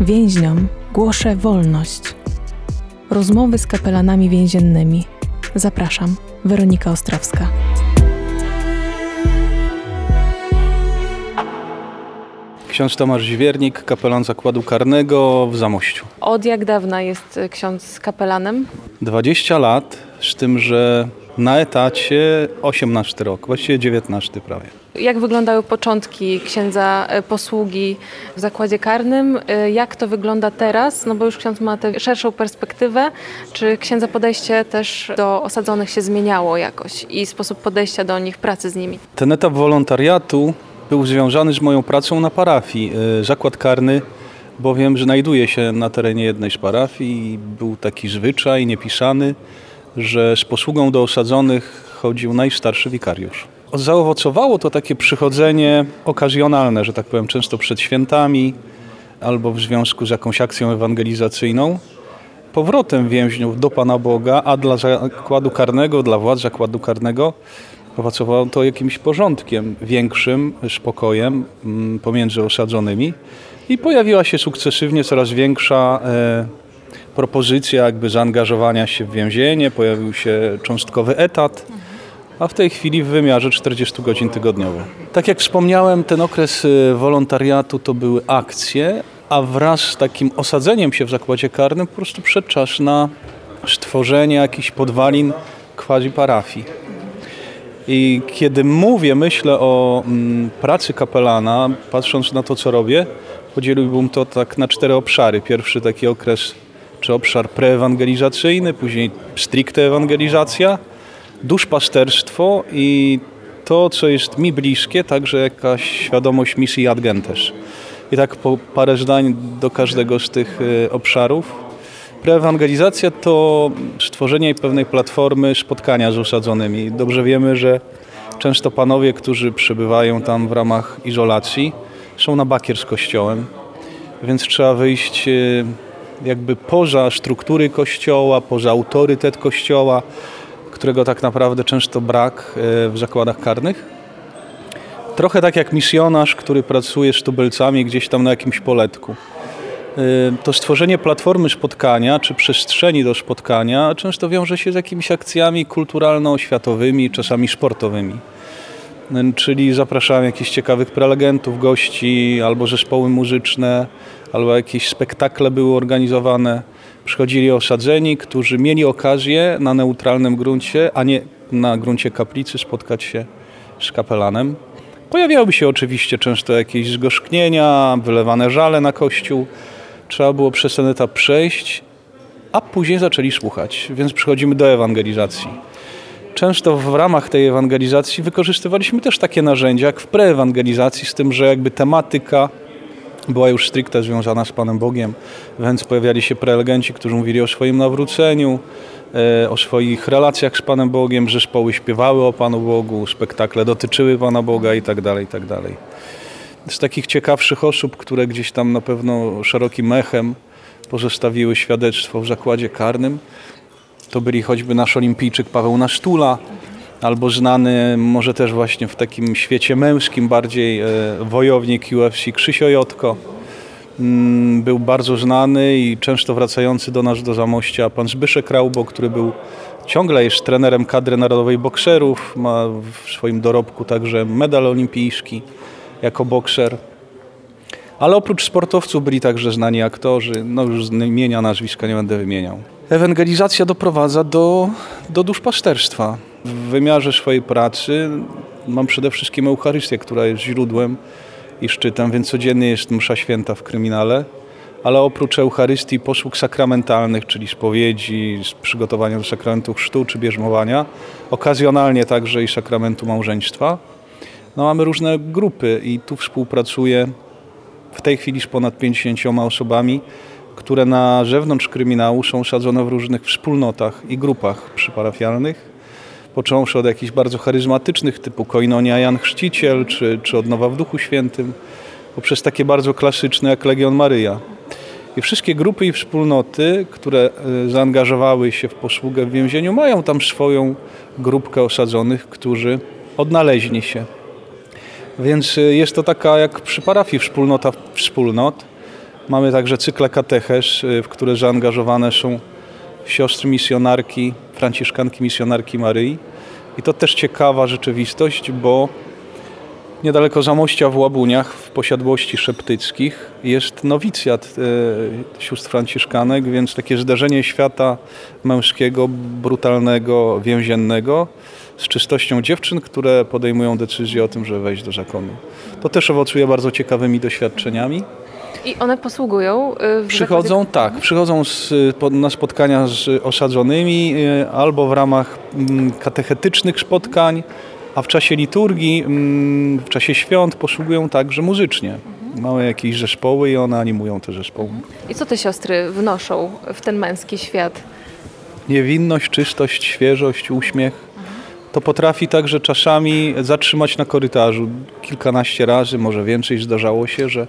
Więźniom głoszę wolność. Rozmowy z kapelanami więziennymi. Zapraszam, Weronika Ostrowska. Ksiądz Tomasz Ziwiernik, kapelan zakładu karnego w Zamościu. Od jak dawna jest ksiądz kapelanem? 20 lat, z tym, że na etacie 18 rok, właściwie 19 prawie. Jak wyglądały początki księdza e, posługi w zakładzie karnym? E, jak to wygląda teraz? No bo już ksiądz ma tę szerszą perspektywę. Czy księdza podejście też do osadzonych się zmieniało jakoś i sposób podejścia do nich, pracy z nimi? Ten etap wolontariatu był związany z moją pracą na parafii. E, zakład karny bowiem znajduje się na terenie jednej z parafii i był taki zwyczaj niepisany, że z posługą do osadzonych chodził najstarszy wikariusz. Zaowocowało to takie przychodzenie okazjonalne, że tak powiem, często przed świętami albo w związku z jakąś akcją ewangelizacyjną, powrotem więźniów do Pana Boga, a dla zakładu karnego, dla władz zakładu karnego owocowało to jakimś porządkiem większym, spokojem mm, pomiędzy osadzonymi i pojawiła się sukcesywnie coraz większa e, propozycja jakby zaangażowania się w więzienie, pojawił się cząstkowy etat, a w tej chwili w wymiarze 40 godzin tygodniowo. Tak jak wspomniałem, ten okres y, wolontariatu to były akcje, a wraz z takim osadzeniem się w zakładzie karnym po prostu przed czas na stworzenie jakichś podwalin quasi parafii. I kiedy mówię, myślę o mm, pracy kapelana, patrząc na to, co robię, podzieliłbym to tak na cztery obszary. Pierwszy taki okres czy obszar preewangelizacyjny, później stricte ewangelizacja, duszpasterstwo i to, co jest mi bliskie, także jakaś świadomość misji ad gentes. I tak po parę zdań do każdego z tych y, obszarów. Preewangelizacja to stworzenie pewnej platformy spotkania z osadzonymi. Dobrze wiemy, że często panowie, którzy przebywają tam w ramach izolacji, są na bakier z kościołem, więc trzeba wyjść y, jakby poza struktury kościoła, poza autorytet kościoła, którego tak naprawdę często brak e, w zakładach karnych. Trochę tak jak misjonarz, który pracuje z tubelcami gdzieś tam na jakimś poletku. E, to stworzenie platformy spotkania czy przestrzeni do spotkania często wiąże się z jakimiś akcjami kulturalno-oświatowymi, czasami sportowymi. E, czyli zapraszałem jakichś ciekawych prelegentów, gości albo zespoły muzyczne, albo jakieś spektakle były organizowane. Przychodzili osadzeni, którzy mieli okazję na neutralnym gruncie, a nie na gruncie kaplicy spotkać się z kapelanem. Pojawiały się oczywiście często jakieś zgorzknienia, wylewane żale na kościół. Trzeba było przez ten etap przejść, a później zaczęli słuchać, więc przechodzimy do ewangelizacji. Często w ramach tej ewangelizacji wykorzystywaliśmy też takie narzędzia jak w preewangelizacji, z tym, że jakby tematyka była już stricte związana z Panem Bogiem, więc pojawiali się prelegenci, którzy mówili o swoim nawróceniu, e, o swoich relacjach z Panem Bogiem, zespoły śpiewały o Panu Bogu, spektakle dotyczyły Pana Boga i tak dalej, i tak. Z takich ciekawszych osób, które gdzieś tam na pewno szerokim echem pozostawiły świadectwo w zakładzie karnym, to byli choćby nasz olimpijczyk Paweł Nasztula, albo znany może też właśnie w takim świecie męskim bardziej e, wojownik UFC Krzysio Jotko. Mm, był bardzo znany i często wracający do nas do Zamościa pan Zbyszek Raubo, który był ciągle jest trenerem kadry narodowej bokserów, ma w swoim dorobku także medal olimpijski jako bokser. Ale oprócz sportowców byli także znani aktorzy, no już z imienia, nazwiska nie będę wymieniał. Ewangelizacja doprowadza do, do duszpasterstwa. W wymiarze swojej pracy mam przede wszystkim Eucharystię, która jest źródłem i szczytem, więc codziennie jest msza święta w kryminale. Ale oprócz Eucharystii posług sakramentalnych, czyli spowiedzi, przygotowania do sakramentu chrztu czy bierzmowania, okazjonalnie także i sakramentu małżeństwa, no mamy różne grupy i tu współpracuję w tej chwili z ponad 50 osobami, które na zewnątrz kryminału są sadzone w różnych wspólnotach i grupach przyparafialnych począwszy od jakichś bardzo charyzmatycznych typu Koinonia Jan Chrzciciel, czy, czy Odnowa w Duchu Świętym, poprzez takie bardzo klasyczne jak Legion Maryja. I wszystkie grupy i wspólnoty, które e, zaangażowały się w posługę w więzieniu, mają tam swoją grupkę osadzonych, którzy odnaleźli się. Więc e, jest to taka jak przy parafii wspólnota wspólnot, Mamy także cykle katechez, y, w które zaangażowane są siostry misjonarki, franciszkanki misjonarki Maryi. I to też ciekawa rzeczywistość, bo niedaleko Zamościa w Łabuniach, w posiadłości szeptyckich, jest nowicjat e, sióstr franciszkanek, więc takie zderzenie świata męskiego, brutalnego, więziennego z czystością dziewczyn, które podejmują decyzję o tym, żeby wejść do zakonu. To też owocuje bardzo ciekawymi doświadczeniami. I one posługują y, w Przychodzą, zakładzie- tak, przychodzą z, po- na spotkania z osadzonymi y, albo w ramach mm, katechetycznych spotkań, a w czasie liturgii, mm, w czasie świąt posługują także muzycznie. Mamy jakieś zespoły i one animują te zespoły. I co te siostry wnoszą w ten męski świat? Niewinność, czystość, świeżość, uśmiech. To potrafi także czasami zatrzymać na korytarzu. Kilkanaście razy, może więcej zdarzało się, że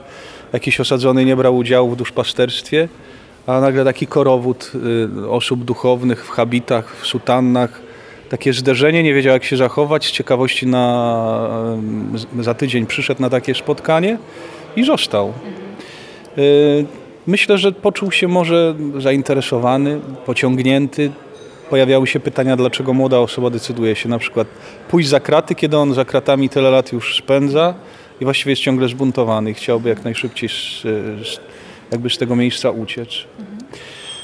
jakiś osadzony nie brał udziału w duszpasterstwie, a nagle taki korowód y, osób duchownych w habitach, w sutannach, takie zderzenie, nie wiedział jak się zachować, z ciekawości na, y, za tydzień przyszedł na takie spotkanie i został. Y, Myślę, że poczuł się może zainteresowany, pociągnięty. Pojawiały się pytania, dlaczego młoda osoba decyduje się na przykład pójść za kraty, kiedy on za kratami tyle lat już spędza i właściwie jest ciągle zbuntowany i chciałby jak najszybciej z, z, jakby z tego miejsca uciec.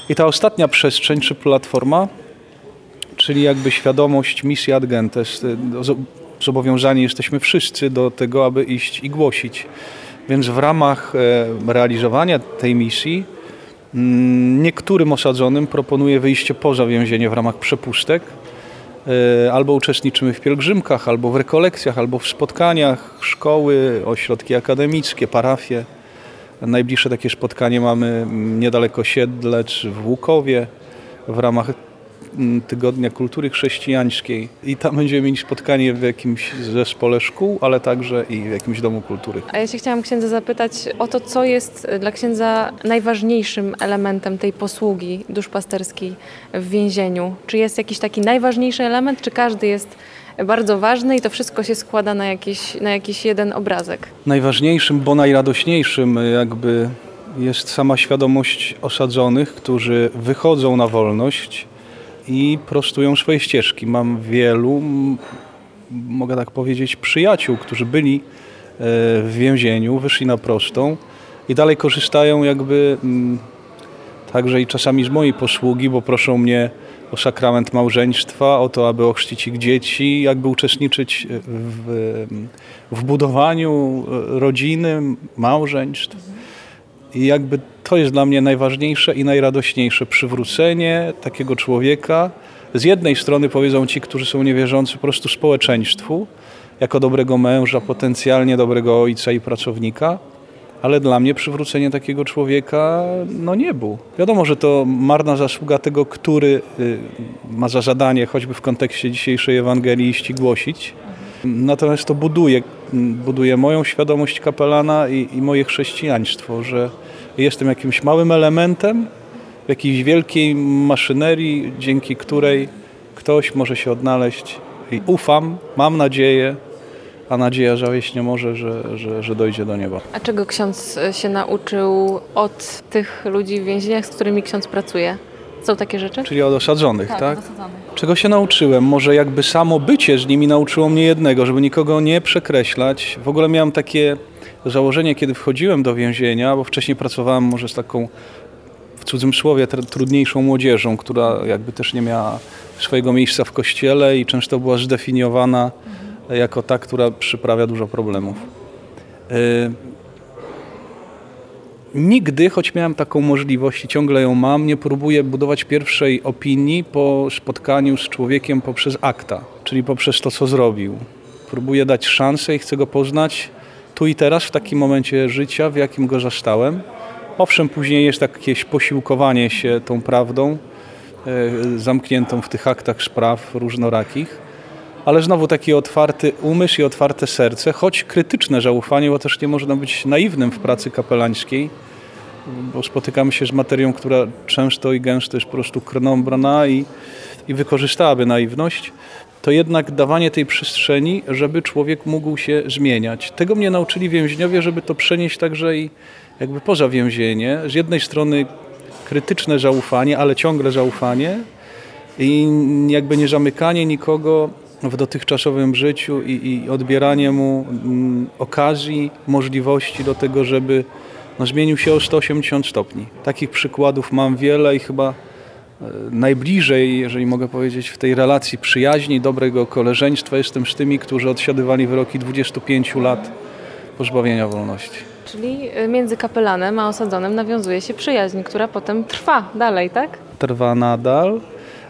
I ta ostatnia przestrzeń czy platforma, czyli jakby świadomość misji ad zobowiązani jesteśmy wszyscy do tego, aby iść i głosić. Więc w ramach e, realizowania tej misji niektórym osadzonym proponuję wyjście poza więzienie w ramach przepustek. E, Albo uczestniczymy w pielgrzymkach, albo w rekolekcjach, albo w spotkaniach, szkoły, ośrodki akademickie, parafie. Najbliższe takie spotkanie mamy mm, niedaleko Siedlec w Łukowie w ramach mm, Tygodnia Kultury Chrześcijańskiej. I tam będziemy mieli spotkanie w jakimś zespole szkół, ale także i w jakimś domu kultury. A ja się chciałam księdza zapytać o to, co jest dla księdza najważniejszym elementem tej posługi duszpasterskiej w więzieniu. Czy jest jakiś taki najważniejszy element, czy każdy jest bardzo ważny i to wszystko się składa na jakiś, na jakiś jeden obrazek? Najważniejszym, bo najradośniejszym jakby jest sama świadomość osadzonych, którzy wychodzą na wolność i prostują swoje ścieżki. Mam wielu, mogę tak powiedzieć, przyjaciół, którzy byli e, w więzieniu, wyszli na prostą i dalej korzystają jakby także i czasami z mojej posługi, bo proszą mnie o sakrament małżeństwa, o to, aby ochrzcić ich dzieci, jakby uczestniczyć w, w budowaniu e, rodziny, małżeństw. I jakby to jest dla mnie najważniejsze i najradośniejsze przywrócenie takiego człowieka. Z jednej strony powiedzą ci, którzy są niewierzący, po prostu społeczeństwu, jako dobrego męża, potencjalnie dobrego ojca i pracownika, ale dla mnie przywrócenie takiego człowieka no nie był. Wiadomo, że to marna zasługa tego, który y, ma za zadanie, choćby w kontekście dzisiejszej Ewangelii, iść głosić. Natomiast to buduje, buduje moją świadomość kapelana i, i moje chrześcijaństwo, że jestem jakimś małym elementem w jakiejś wielkiej maszynerii, dzięki której ktoś może się odnaleźć. I ufam, mam nadzieję, a nadzieja żałieść nie może, że, że, że dojdzie do nieba. A czego ksiądz się nauczył od tych ludzi w więzieniach, z którymi ksiądz pracuje? Są takie rzeczy? Czyli od osadzonych, tak? zasadzonych. Czego się nauczyłem? Może jakby samo bycie z nimi nauczyło mnie jednego, żeby nikogo nie przekreślać. W ogóle miałem takie założenie, kiedy wchodziłem do więzienia, bo wcześniej pracowałem może z taką, w cudzym słowie, tr- trudniejszą młodzieżą, która jakby też nie miała swojego miejsca w kościele i często była zdefiniowana jako ta, która przyprawia dużo problemów. Nigdy, choć miałem taką możliwość i ciągle ją mam, nie próbuję budować pierwszej opinii po spotkaniu z człowiekiem poprzez akta, czyli poprzez to, co zrobił. Próbuję dać szansę i chcę go poznać tu i teraz, w takim momencie życia, w jakim go zastałem. Owszem, później jest jakieś posiłkowanie się tą prawdą, e, zamkniętą w tych aktach spraw różnorakich, ale znowu taki otwarty umysł i otwarte serce, choć krytyczne zaufanie, bo też nie można być naiwnym w pracy kapelańskiej, bo spotykamy się z materią, która często i gęsto jest po prostu krnąbrna i, i wykorzystałaby naiwność. to jednak dawanie tej przestrzeni, żeby człowiek mógł się zmieniać. Tego mnie nauczyli więźniowie, żeby to przenieść także i jakby poza więzienie. Z jednej strony krytyczne zaufanie, ale ciągle zaufanie i jakby nie zamykanie nikogo w dotychczasowym życiu i, i odbieranie mu mm, okazji, możliwości do tego, żeby no, zmienił się o 180 stopni. Takich przykładów mam wiele i chyba e, najbliżej, jeżeli mogę powiedzieć, w tej relacji przyjaźni, dobrego koleżeństwa jestem z tymi, którzy odsiadywali wyroki 25 lat pozbawienia wolności. Czyli y, między kapelanem a osadzonym nawiązuje się przyjaźń, która potem trwa dalej, tak? Trwa nadal.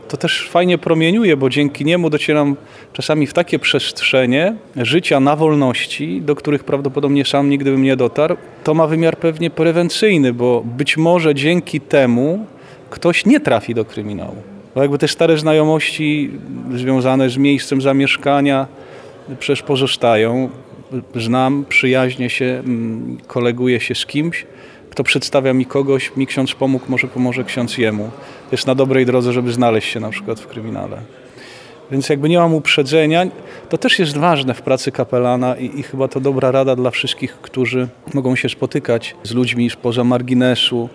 To też fajnie promieniuje, bo dzięki niemu docieram czasami w takie przestrzenie życia na wolności, do których prawdopodobnie sam nigdy bym nie dotarł. To ma wymiar pewnie prewencyjny, bo być może dzięki temu ktoś nie trafi do kryminału. Bo jakby te stare znajomości związane z miejscem zamieszkania przecież pozostają. Znam, przyjaźnie się, mm, koleguję się z kimś, kto przedstawia mi kogoś, mi ksiądz pomógł, może pomoże ksiądz jemu. Jest na dobrej drodze, żeby znaleźć się na przykład w kryminale. Więc jakby nie mam uprzedzenia, to też jest ważne w pracy kapelana i, i chyba to dobra rada dla wszystkich, którzy mogą się spotykać z ludźmi spoza marginesu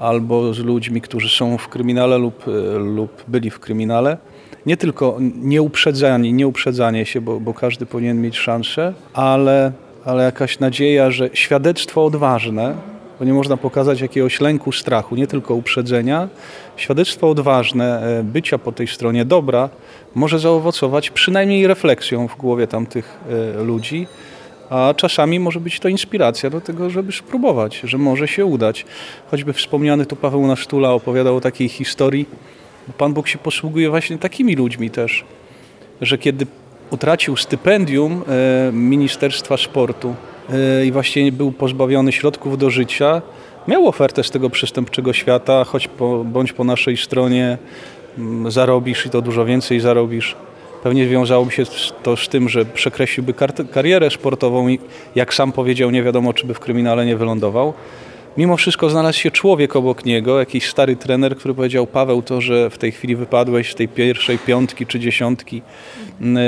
albo z ludźmi, którzy są w kryminale lub, e, lub byli w kryminale. Nie tylko nieuprzedzanie, nieuprzedzanie się, bo, bo każdy powinien mieć szansę, ale, ale jakaś nadzieja, że świadectwo odważne, bo nie można pokazać jakiegoś lęku, strachu, nie tylko uprzedzenia. Świadectwo odważne, e, bycia po tej stronie dobra, może zaowocować przynajmniej refleksją w głowie tamtych e, ludzi, a czasami może być to inspiracja do tego, żeby spróbować, że może się udać. Choćby wspomniany tu Paweł Nasztula opowiadał o takiej historii. Pan Bóg się posługuje właśnie takimi ludźmi też, że kiedy utracił stypendium e, Ministerstwa Sportu, i właśnie był pozbawiony środków do życia, miał ofertę z tego przestępczego świata, choć po, bądź po naszej stronie mm, zarobisz i to dużo więcej zarobisz. Pewnie wiązałoby się to z tym, że przekreśliłby karierę sportową i jak sam powiedział, nie wiadomo, czy by w kryminale nie wylądował. Mimo wszystko znalazł się człowiek obok niego, jakiś stary trener, który powiedział: Paweł, to, że w tej chwili wypadłeś z tej pierwszej piątki czy dziesiątki mm, e,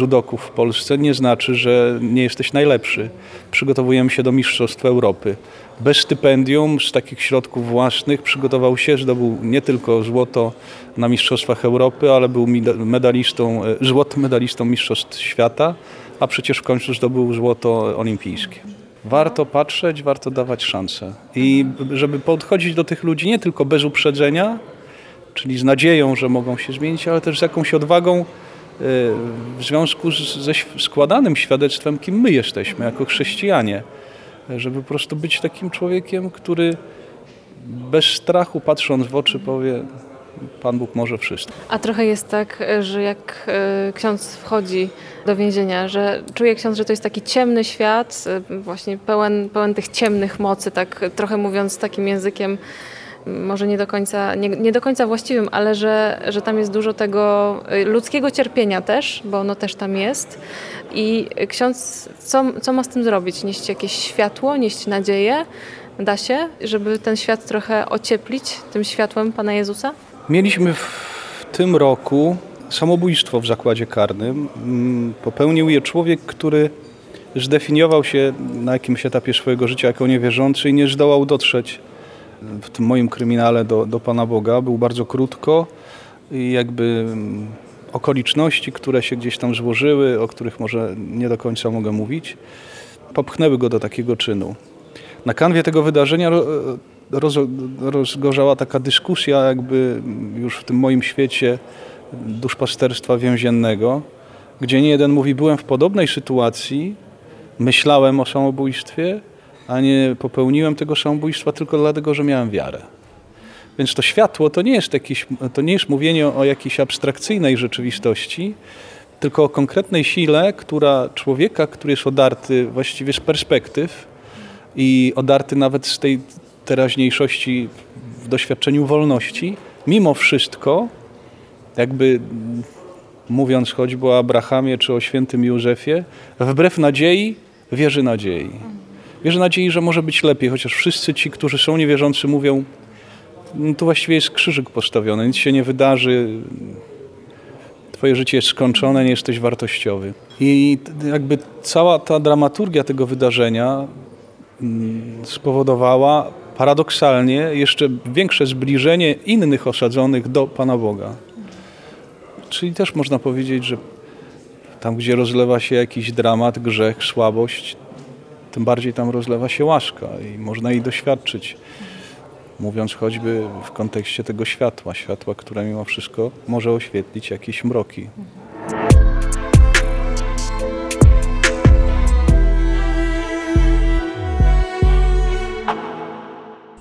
judoków w Polsce, nie znaczy, że nie jesteś najlepszy. Przygotowujemy się do Mistrzostw Europy. Bez stypendium, z takich środków własnych przygotował się, zdobył nie tylko złoto na Mistrzostwach Europy, ale był medalistą, e, złotym medalistą Mistrzostw Świata, a przecież w końcu zdobył złoto olimpijskie warto patrzeć, warto dawać szansę. I żeby podchodzić do tych ludzi nie tylko bez uprzedzenia, czyli z nadzieją, że mogą się zmienić, ale też z jakąś odwagą e, w związku ze składanym świadectwem, kim my jesteśmy jako chrześcijanie. Żeby po prostu być takim człowiekiem, który bez strachu patrząc w oczy powie, Pan Bóg może wszystko. A trochę jest tak, że jak e, ksiądz wchodzi do więzienia, że czuje ksiądz, że to jest taki ciemny świat, e, właśnie pełen, pełen tych ciemnych mocy, tak trochę mówiąc takim językiem może nie do końca, nie, nie, do końca właściwym, ale że, że tam jest dużo tego e, ludzkiego cierpienia też, bo ono też tam jest. I ksiądz, co, co ma z tym zrobić? Nieść jakieś światło, nieść nadzieję? Da się, żeby ten świat trochę ocieplić tym światłem Pana Jezusa? Mieliśmy w tym roku samobójstwo w zakładzie karnym. Mm, popełnił je człowiek, który zdefiniował się na jakimś etapie swojego życia jako niewierzący i nie zdołał dotrzeć w tym moim kryminale do, do Pana Boga. Był bardzo krótko i jakby mm, okoliczności, które się gdzieś tam złożyły, o których może nie do końca mogę mówić, popchnęły go do takiego czynu. Na kanwie tego wydarzenia roz, rozgorzała taka dyskusja jakby już w tym moim świecie duszpasterstwa więziennego, gdzie nie jeden mówi, byłem w podobnej sytuacji, myślałem o samobójstwie, a nie popełniłem tego samobójstwa tylko dlatego, że miałem wiarę. Więc to światło to nie jest, jakieś, to nie jest mówienie o jakiejś abstrakcyjnej rzeczywistości, tylko o konkretnej sile, która człowieka, który jest odarty właściwie z perspektyw i odarty nawet z tej teraźniejszości w doświadczeniu wolności, mimo wszystko, jakby mówiąc choćby o Abrahamie czy o świętym Józefie, wbrew nadziei wierzy nadziei. Wierzy nadziei, że może być lepiej, chociaż wszyscy ci, którzy są niewierzący, mówią, no tu właściwie jest krzyżyk postawiony, nic się nie wydarzy, twoje życie jest skończone, nie jesteś wartościowy. I jakby cała ta dramaturgia tego wydarzenia mm, spowodowała paradoksalnie jeszcze większe zbliżenie innych osadzonych do Pana Boga. Czyli też można powiedzieć, że tam, gdzie rozlewa się jakiś dramat, grzech, słabość, tym bardziej tam rozlewa się łaska i można jej doświadczyć. Mówiąc choćby w kontekście tego światła, światła, które mimo wszystko może oświetlić jakieś mroki.